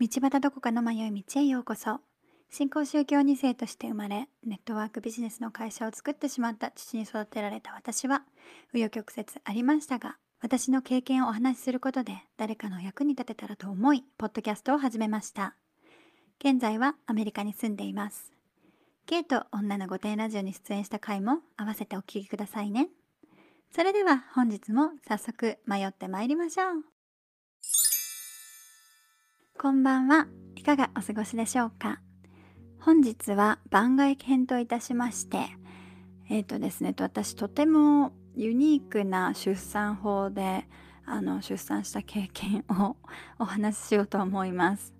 道端どこかの迷い道へようこそ。新興宗教2世として生まれネットワークビジネスの会社を作ってしまった父に育てられた私は紆余曲折ありましたが私の経験をお話しすることで誰かの役に立てたらと思いポッドキャストを始めました。現在はアメリカに住んでいます。ゲイと女の御殿ラジオに出演した回も合わせてお聞きくださいね。それでは本日も早速迷ってまいりましょう。こんばんは。いかがお過ごしでしょうか？本日は番外編といたしましてえっ、ー、とですね私とてもユニークな出産法であの出産した経験を お話ししようと思います。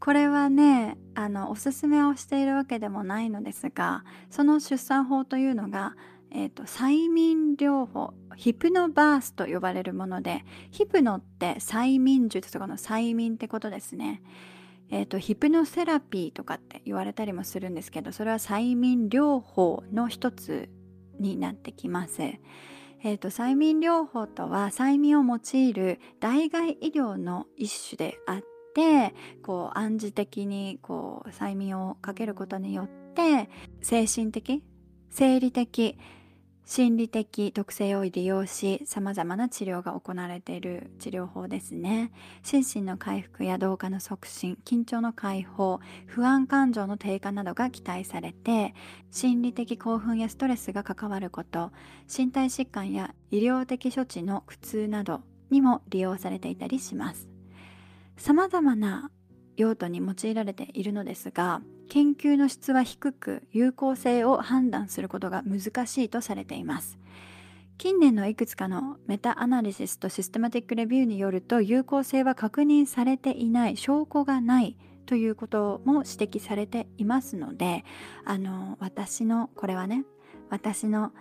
これはねあのおすすめをしているわけでもないのですがその出産法というのが、えーと催眠療法ヒプノバースと呼ばれるものでヒプノって催眠術とかの催眠ってことですね。えーと、ヒプノセラピーとかって言われたりもするんですけどそれは催眠療法の一つになってきます。えーと、催眠療法とは催眠を用いる代替医療の一種であってこう暗示的にこう催眠をかけることによって精神的生理的心理的特性を利用し様々な治療が行われている治療法ですね。心身の回復や動化の促進緊張の解放不安感情の低下などが期待されて心理的興奮やストレスが関わること身体疾患や医療的処置の苦痛などにも利用されていたりします。様々な用途に用いられているのですが研究の質は低く有効性を判断することが難しいとされています近年のいくつかのメタアナリシスとシステマティックレビューによると有効性は確認されていない証拠がないということも指摘されていますのであの私のこれはね私の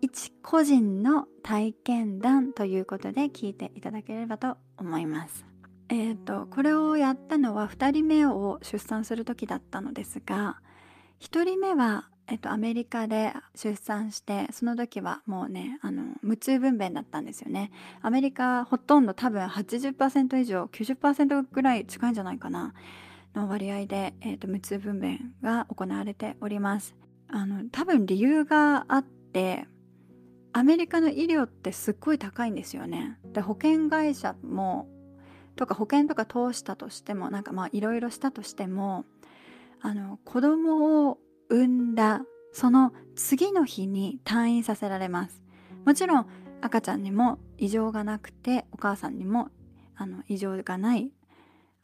一個人の体験談ということで聞いていただければと思います。えーと、これをやったのは2人目を出産する時だったのですが1人目は、えーと、アメリカで出産してその時はもうねあの無痛分娩だったんですよね。アメリカほとんど多分80%以上90%ぐらい近いんじゃないかなの割合で、えーと無痛分娩が行われております。あの多分理由があってアメリカの医療ってすっごい高いんですよね。で保険会社もとか保険とか通したとしてもなんかまあいろいろしたとしてもあの子供を産んだその次の日に退院させられます。もちろん赤ちゃんにも異常がなくてお母さんにもあの異常がない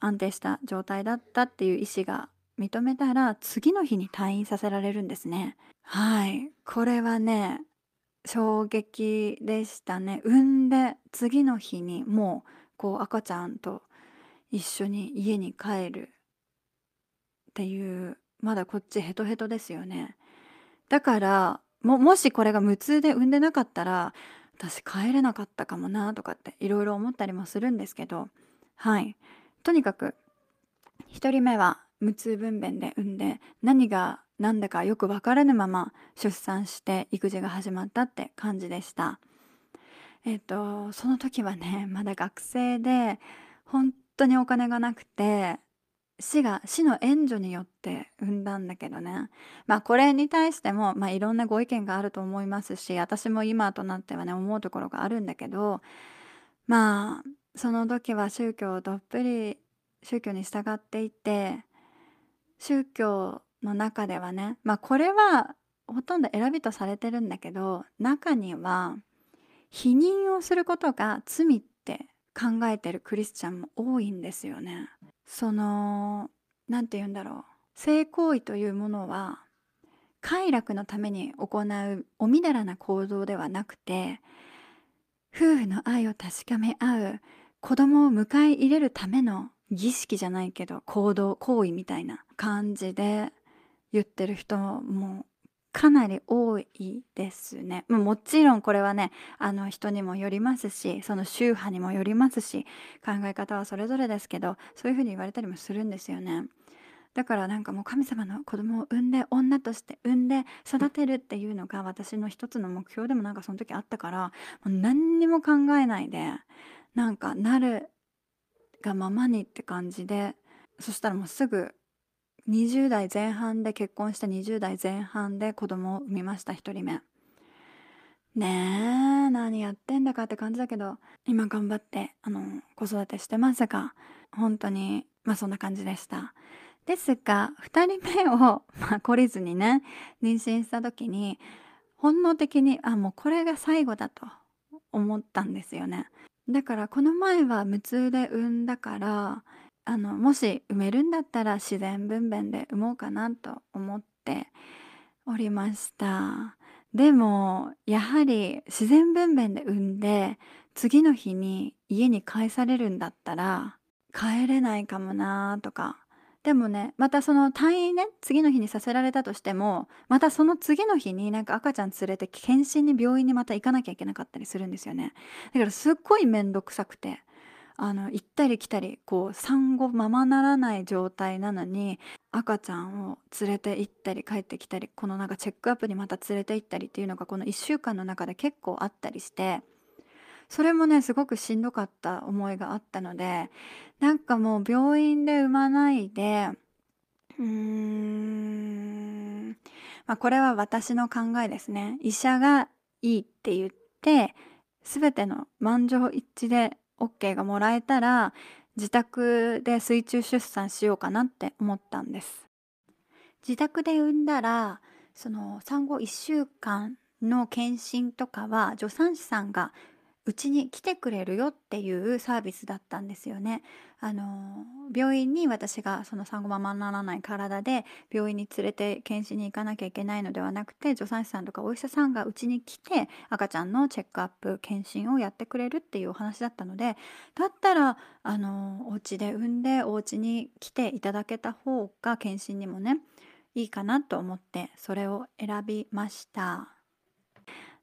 安定した状態だったっていう意思が認めたら次の日に退院させられるんですね。はい。これはね衝撃でしたね。産んで次の日にもうこう赤ちゃんと一緒に家に帰るっていうまだこっちヘトヘトですよね。だからももしこれが無痛で産んでなかったら私帰れなかったかもなとかっていろいろ思ったりもするんですけど。はい。とにかく1人目は無痛分娩で産んで何が何だかよく分からぬまま出産して育児が始まったって感じでした。えっ、とその時はねまだ学生で本当にお金がなくて市が市の援助によって産んだんだけどね。まあこれに対しても、まあ、いろんなご意見があると思いますし私も今となってはね思うところがあるんだけどまあその時は宗教をどっぷり宗教に従っていて宗教の中ではねまあこれはほとんど選びとされてるんだけど中には否認をすることが罪って考えてるクリスチャンも多いんですよね。その何て言うんだろう性行為というものは快楽のために行うおみだらな行動ではなくて夫婦の愛を確かめ合う子供を迎え入れるための儀式じゃないけど行動行為みたいな感じで言ってる人もかなり多いですね。もちろんこれはねあの人にもよりますしその宗派にもよりますし考え方はそれぞれですけどそういうふうに言われたりもするんですよね。だからなんかもう神様の子供を産んで女として産んで育てるっていうのが私の一つの目標でもなんかその時あったからもう何にも考えないでなんかなるがままにって感じでそしたらもうすぐ20代前半で結婚した20代前半で子供を産みました1人目。ねえ何やってんだかって感じだけど今頑張ってあの子育てしてますが本当にまあそんな感じでした。ですが2人目を、まあ、懲りずにね妊娠した時に本能的にあもうこれが最後だと思ったんですよね。だからこの前は無痛で産んだからあのもし産めるんだったら自然分娩で産もうかなと思っておりました。でもやはり自然分娩で産んで次の日に家に帰されるんだったら帰れないかもなとか。でもねまたその退院ね次の日にさせられたとしてもまたその次の日になんか赤ちゃん連れて検診に病院にまた行かなきゃいけなかったりするんですよね。だからすっごい面倒くさくて。あの行ったり来たりこう産後ままならない状態なのに赤ちゃんを連れて行ったり帰ってきたりこのなんかチェックアップにまた連れて行ったりっていうのがこの1週間の中で結構あったりしてそれもねすごくしんどかった思いがあったのでなんかもう病院で産まないでうーん、まあ、これは私の考えですね。医者がいいって言って全ての満場一致で OK がもらえたら自宅で水中出産しようかなって思ったんです。自宅で産んだらその産後1週間の検診とかは助産師さんがうちに来てくれるよっていうサービスだったんですよね。あの病院に私がその産後ままならない体で病院に連れて検診に行かなきゃいけないのではなくて助産師さんとかお医者さんがうちに来て赤ちゃんのチェックアップ検診をやってくれるっていうお話だったのでだったらあのお家で産んでお家に来ていただけた方が検診にもねいいかなと思ってそれを選びました。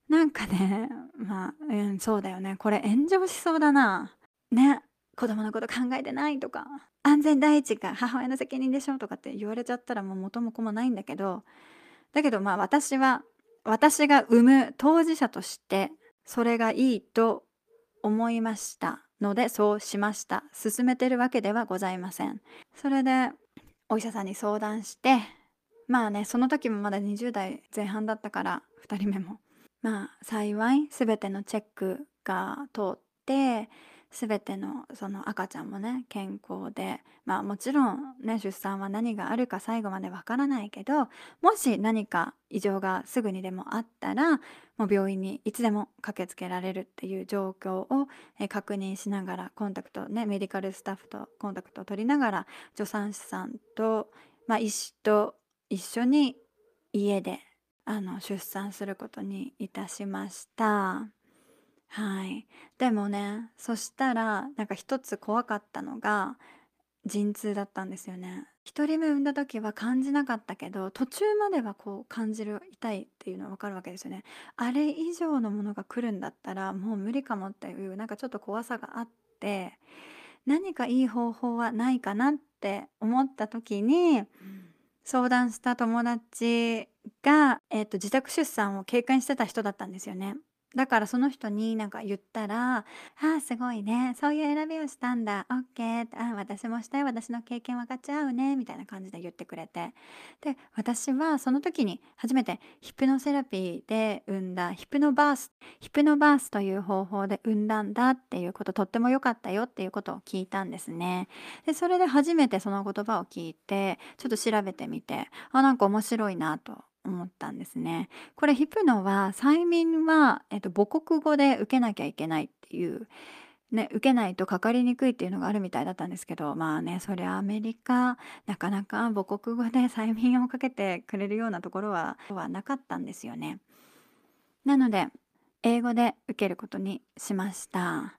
なんかねまあ、うん、そうだよね。これ炎上しそうだな。ね。子供のこと考えてないとか。安全第一が母親の責任でしょとかって言われちゃったらもう元も子もないんだけど。だけどまあ私は私が産む当事者としてそれがいいと思いました。のでそうしました。進めてるわけではございません。それでお医者さんに相談してまあねその時もまだ20代前半だったから2人目もまあ幸い全てのチェックが通って全てのその赤ちゃんもね健康でまあもちろんね出産は何があるか最後までわからないけどもし何か異常がすぐにでもあったらもう病院にいつでも駆けつけられるっていう状況を確認しながらコンタクトねメディカルスタッフとコンタクトを取りながら助産師さんと、まあ、医師と一緒に家であの出産することにいたしました。はい。でもね、そしたらなんか一つ怖かったのが陣痛だったんですよね。1人目産んだ時は感じなかったけど途中まではこう感じる痛いっていうのは分かるわけですよね。あれ以上のものが来るんだったらもう無理かもっていうなんかちょっと怖さがあって何かいい方法はないかなって思った時に相談した友達が、えーと、自宅出産を経験してた人だったんですよね。だからその人になんか言ったら「ああすごいね。そういう選びをしたんだ。オッケー」あ私もしたい。私の経験分かっちゃうね」みたいな感じで言ってくれて。で私はその時に初めてヒプノセラピーで産んだヒプノバースヒプノバースという方法で産んだんだっていうこととっても良かったよっていうことを聞いたんですね。でそれで初めてその言葉を聞いてちょっと調べてみてあなんか面白いなと思ったんですね。これヒプノは催眠は、えっと、母国語で受けなきゃいけないっていう、ね、受けないとかかりにくいっていうのがあるみたいだったんですけどまあねそりゃアメリカなかなか母国語で催眠をかけてくれるようなところははなかったんですよね。なので英語で受けることにしました。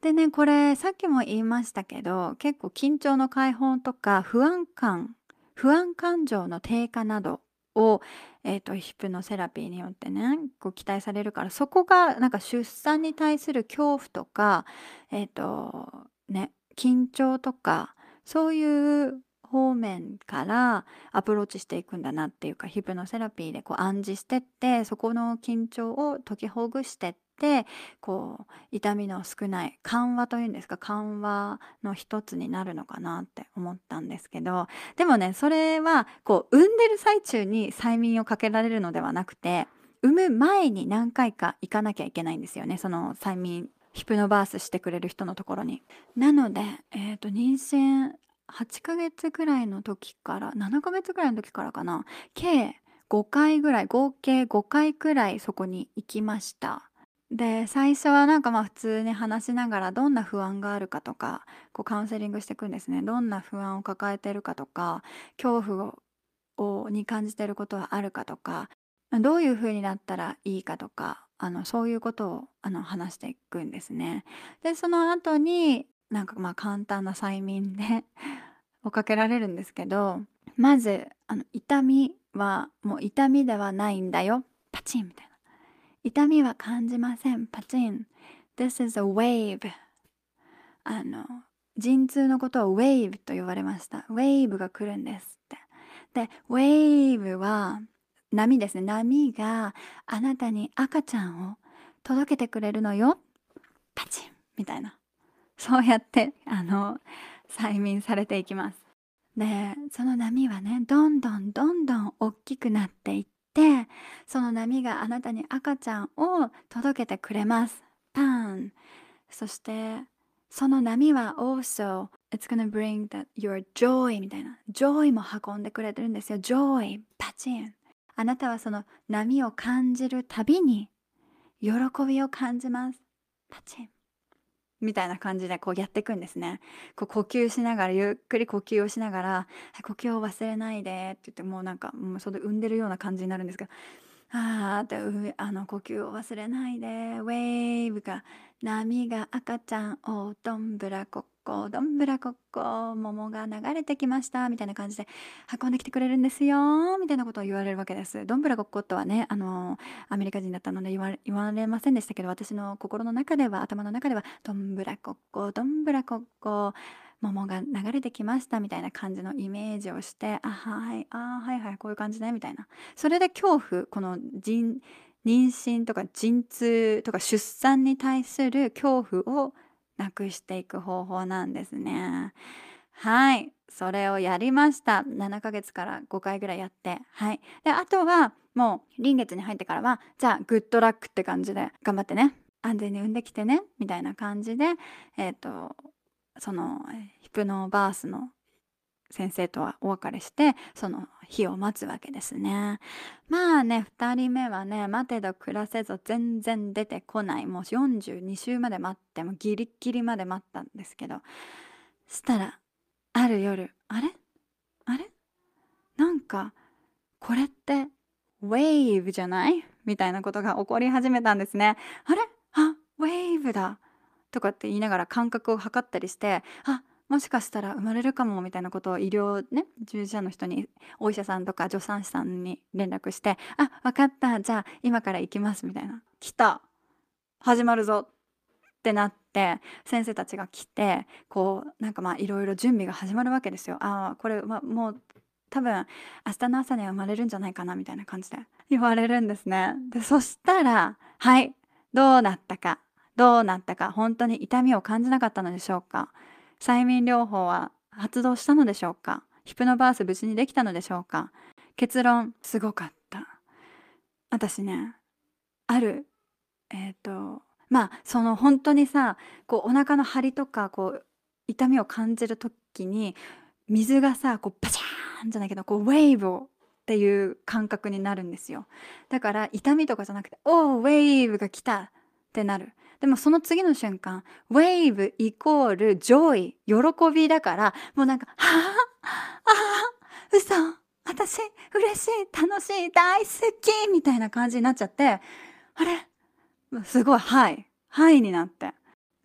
でねこれさっきも言いましたけど結構緊張の解放とか不安感不安感情の低下などを、えーと、ヒプノセラピーによってねこう期待されるからそこがなんか出産に対する恐怖とか、えーとね、緊張とかそういう方面からアプローチしていくんだなっていうかヒプノセラピーでこう暗示してってそこの緊張を解きほぐしてっってこう痛みの少ない緩和というんですか緩和の一つになるのかなって思ったんですけどでもねそれはこう産んでる最中に催眠をかけられるのではなくて産む前に何回か行かなきゃいけないんですよねその催眠ヒプノバースしてくれる人のところに。なので、えーと、妊娠8ヶ月ぐらいの時から7ヶ月ぐらいの時からかな計5回ぐらい合計5回くらいそこに行きましたで最初はなんかまあ普通に話しながらどんな不安があるかとかこうカウンセリングしていくんですね。どんな不安を抱えてるかとか恐怖をに感じてることはあるかとかどういう風になったらいいかとかあのそういうことをあの話していくんですね。でその後になんかまあ簡単な催眠で をかけられるんですけどまずあの痛みはもう痛みではないんだよ。パチンみたいな。痛みは感じません。パチン。This is a wave あの陣痛のことをウェーブと言われました。ウェーブが来るんですって。でウェーブは波ですね。波があなたに赤ちゃんを届けてくれるのよ。パチン。みたいな。そうやってあの催眠されていきます。でその波はねどんどんどんどん大きくなっていってその波があなたに赤ちゃんを届けてくれます。パン。そしてその波は also it's gonna bring that your joy みたいな。joy も運んでくれてるんですよ。joy パチン。あなたはその波を感じるたびに喜びを感じます。パチン。みたいな感じでこうやっていくんですね。こう呼吸しながらゆっくり呼吸をしながら「呼吸を忘れないで」って言ってもうなんかもうそれで産んでるような感じになるんですけど「ああってあの呼吸を忘れないでウェーブが波が赤ちゃんをどんぶらこっこどんぶらこっこ桃が流れてきましたみたいな感じで運んできてくれるんですよみたいなことを言われるわけです。どんぶらこっことはねあのアメリカ人だったので言わ言われませんでしたけど私の心の中では頭の中ではどんぶらこっこどんぶらこっこ桃が流れてきましたみたいな感じのイメージをしてあはいあはいはいこういう感じねみたいな。それで恐怖この人妊娠とか陣痛とか出産に対する恐怖をなくしていく方法なんですね。はい。それをやりました。7ヶ月から5回ぐらいやって。はい。で、あとは、もう、臨月に入ってからは、じゃあ、グッドラックって感じで、頑張ってね。安全に産んできてね。みたいな感じで、えっ、ー、と、その、ヒプノバースの先生とはお別れしてその日を待つわけですね。まあね2人目はね待てど暮らせぞ全然出てこない。もう42週まで待ってもギリギリまで待ったんですけどしたらある夜あれ？あれ？なんかこれってウェーブじゃない？みたいなことが起こり始めたんですね。あれ？あウェーブだ。とかって言いながら感覚を測ったりしてあもしかしたら生まれるかもみたいなことを医療ね従事者の人にお医者さんとか助産師さんに連絡して「あ分かったじゃあ今から行きます」みたいな「来た始まるぞ」ってなって先生たちが来てこうなんかまあいろいろ準備が始まるわけですよ。ああこれ、ま、もう多分明日の朝には生まれるんじゃないかなみたいな感じで 言われるんですね。でそしたらはいどうなったかどうなったか本当に痛みを感じなかったのでしょうか？催眠療法は発動したのでしょうか？ヒプノバース無事にできたのでしょうか？結論すごかった。私ねあるえっ、ー、とまあその本当にさこうお腹の張りとかこう痛みを感じる時に水がさこうバチャーンじゃないけどこうウェーブをっていう感覚になるんですよ。だから痛みとかじゃなくて「おーウェーブが来た!」ってなる。でもその次の瞬間、ウェーブイコールジョイ、喜びだから、もうなんか、はあ、ああ、嘘、私、嬉しい、楽しい、大好きみたいな感じになっちゃって、あれ？すごい、はい、はいになって、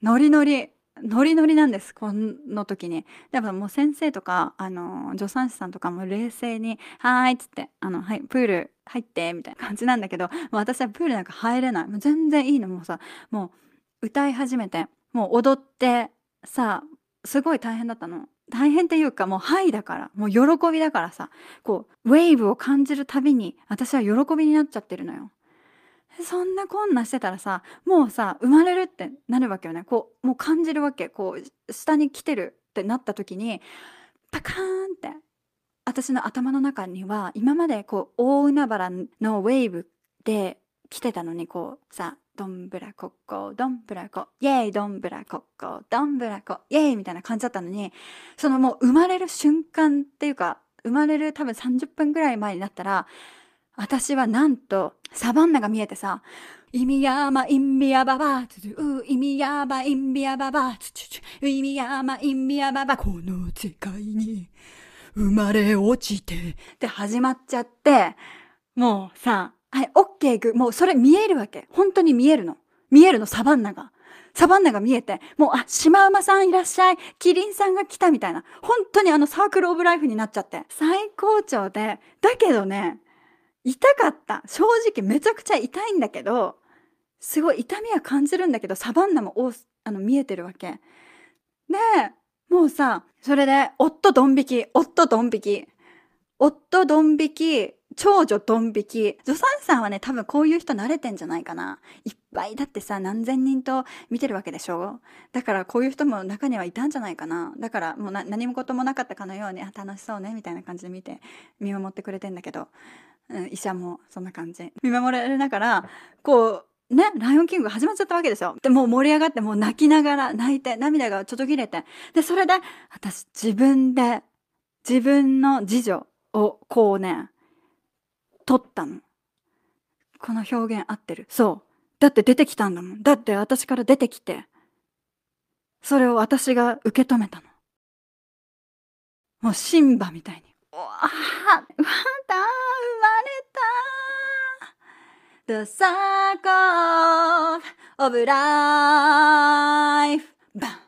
ノリノリ、ノリノリなんです、この時に。でももう先生とか、あの、助産師さんとかも冷静に、はーいっつって、あの、はい、プール入って、みたいな感じなんだけど、私はプールなんか入れない。もう全然いいの。もうさ、もう、歌い始めてもう踊ってさすごい大変だったの。大変っていうかもう「はい」だからもう喜びだからさこうウェーブを感じるたびに私は喜びになっちゃってるのよ。そんなこんなしてたらさもうさ生まれるってなるわけよね。こうもう感じるわけ。こう下に来てるってなった時にパカーンって私の頭の中には今までこう大海原のウェーブで来てたのにこうさどんぶらこっこどんぶらこイエーイどんぶらこっこどんぶらこイエーイみたいな感じだったのにそのもう生まれる瞬間っていうか生まれる多分30分ぐらい前になったら私はなんとサバンナが見えてさ意味やまインビアババつつう意味やばインビアババつつつ意味やまインビアババこの世界に生まれ落ちてって始まっちゃってもうさはい、オッケーグ。もうそれ見えるわけ。本当に見えるの。見えるの、サバンナが。サバンナが見えて、もう、あ、シマウマさんいらっしゃい。キリンさんが来たみたいな。本当にあのサークルオブライフになっちゃって。最高潮で、だけどね、痛かった。正直めちゃくちゃ痛いんだけど、すごい痛みは感じるんだけど、サバンナもあの見えてるわけ。で、もうさ、それで、夫ドン引き、夫ドン引き、夫ドン引き、長女ドン引き。助産師さんはね、多分こういう人慣れてんじゃないかな。いっぱいだってさ、何千人と見てるわけでしょ？だからこういう人も中にはいたんじゃないかな。だからもう何もこともなかったかのように、あ、楽しそうね、みたいな感じで見て、見守ってくれてんだけど、うん、医者もそんな感じ。見守られながら、こう、ね、ライオンキングが始まっちゃったわけですよ。で、もう盛り上がって、もう泣きながら、泣いて、涙がちょっと切れて。で、それで、私自分で、自分の次女をこうね、取ったの。この表現合ってる。そう。だって出てきたんだもん。だって私から出てきて、それを私が受け止めたの。もうシンバみたいに。うわあ、また生まれた The Circle of Life バン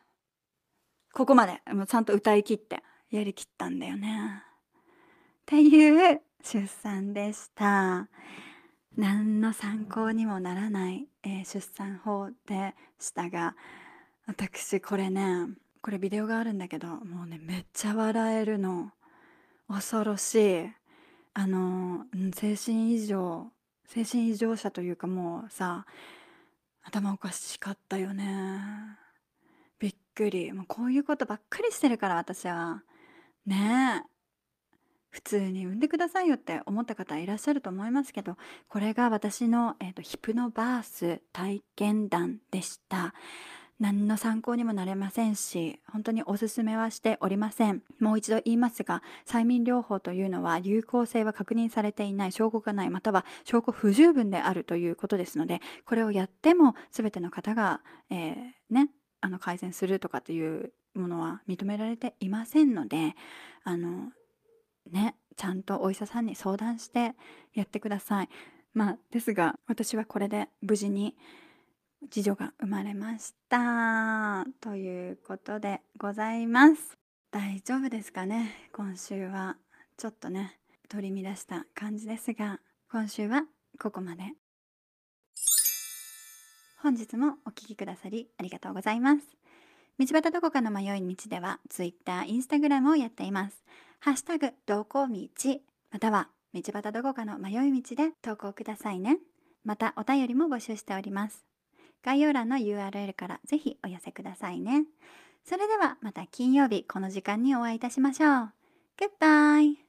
ここまで、もうちゃんと歌い切ってやりきったんだよね。っていう出産でした。何の参考にもならない、えー、出産法でしたが私これねこれビデオがあるんだけどもうねめっちゃ笑えるの恐ろしいあの精神異常精神異常者というかもうさ頭おかしかったよね。びっくり。もうこういうことばっかりしてるから私は。ねえ。普通に産んでくださいよって思った方いらっしゃると思いますけどこれが私の、えーと、ヒプノバース体験談でした。何の参考にもなれませんし本当におすすめはしておりません。もう一度言いますが催眠療法というのは有効性は確認されていない証拠がないまたは証拠不十分であるということですのでこれをやっても全ての方が、えー、ねあの改善するとかというものは認められていませんのであのねちゃんとお医者さんに相談してやってください。まあですが私はこれで無事に次女が生まれました。ということでございます。大丈夫ですかね？今週はちょっとね取り乱した感じですが今週はここまで。本日もお聴きくださりありがとうございます。道端どこかの迷い道では Twitter、Instagram をやっています。ハッシュタグ、どこ道、または、道端どこかの迷い道で投稿くださいね。また、お便りも募集しております。概要欄の URL からぜひお寄せくださいね。それではまた金曜日この時間にお会いいたしましょう。Goodbye!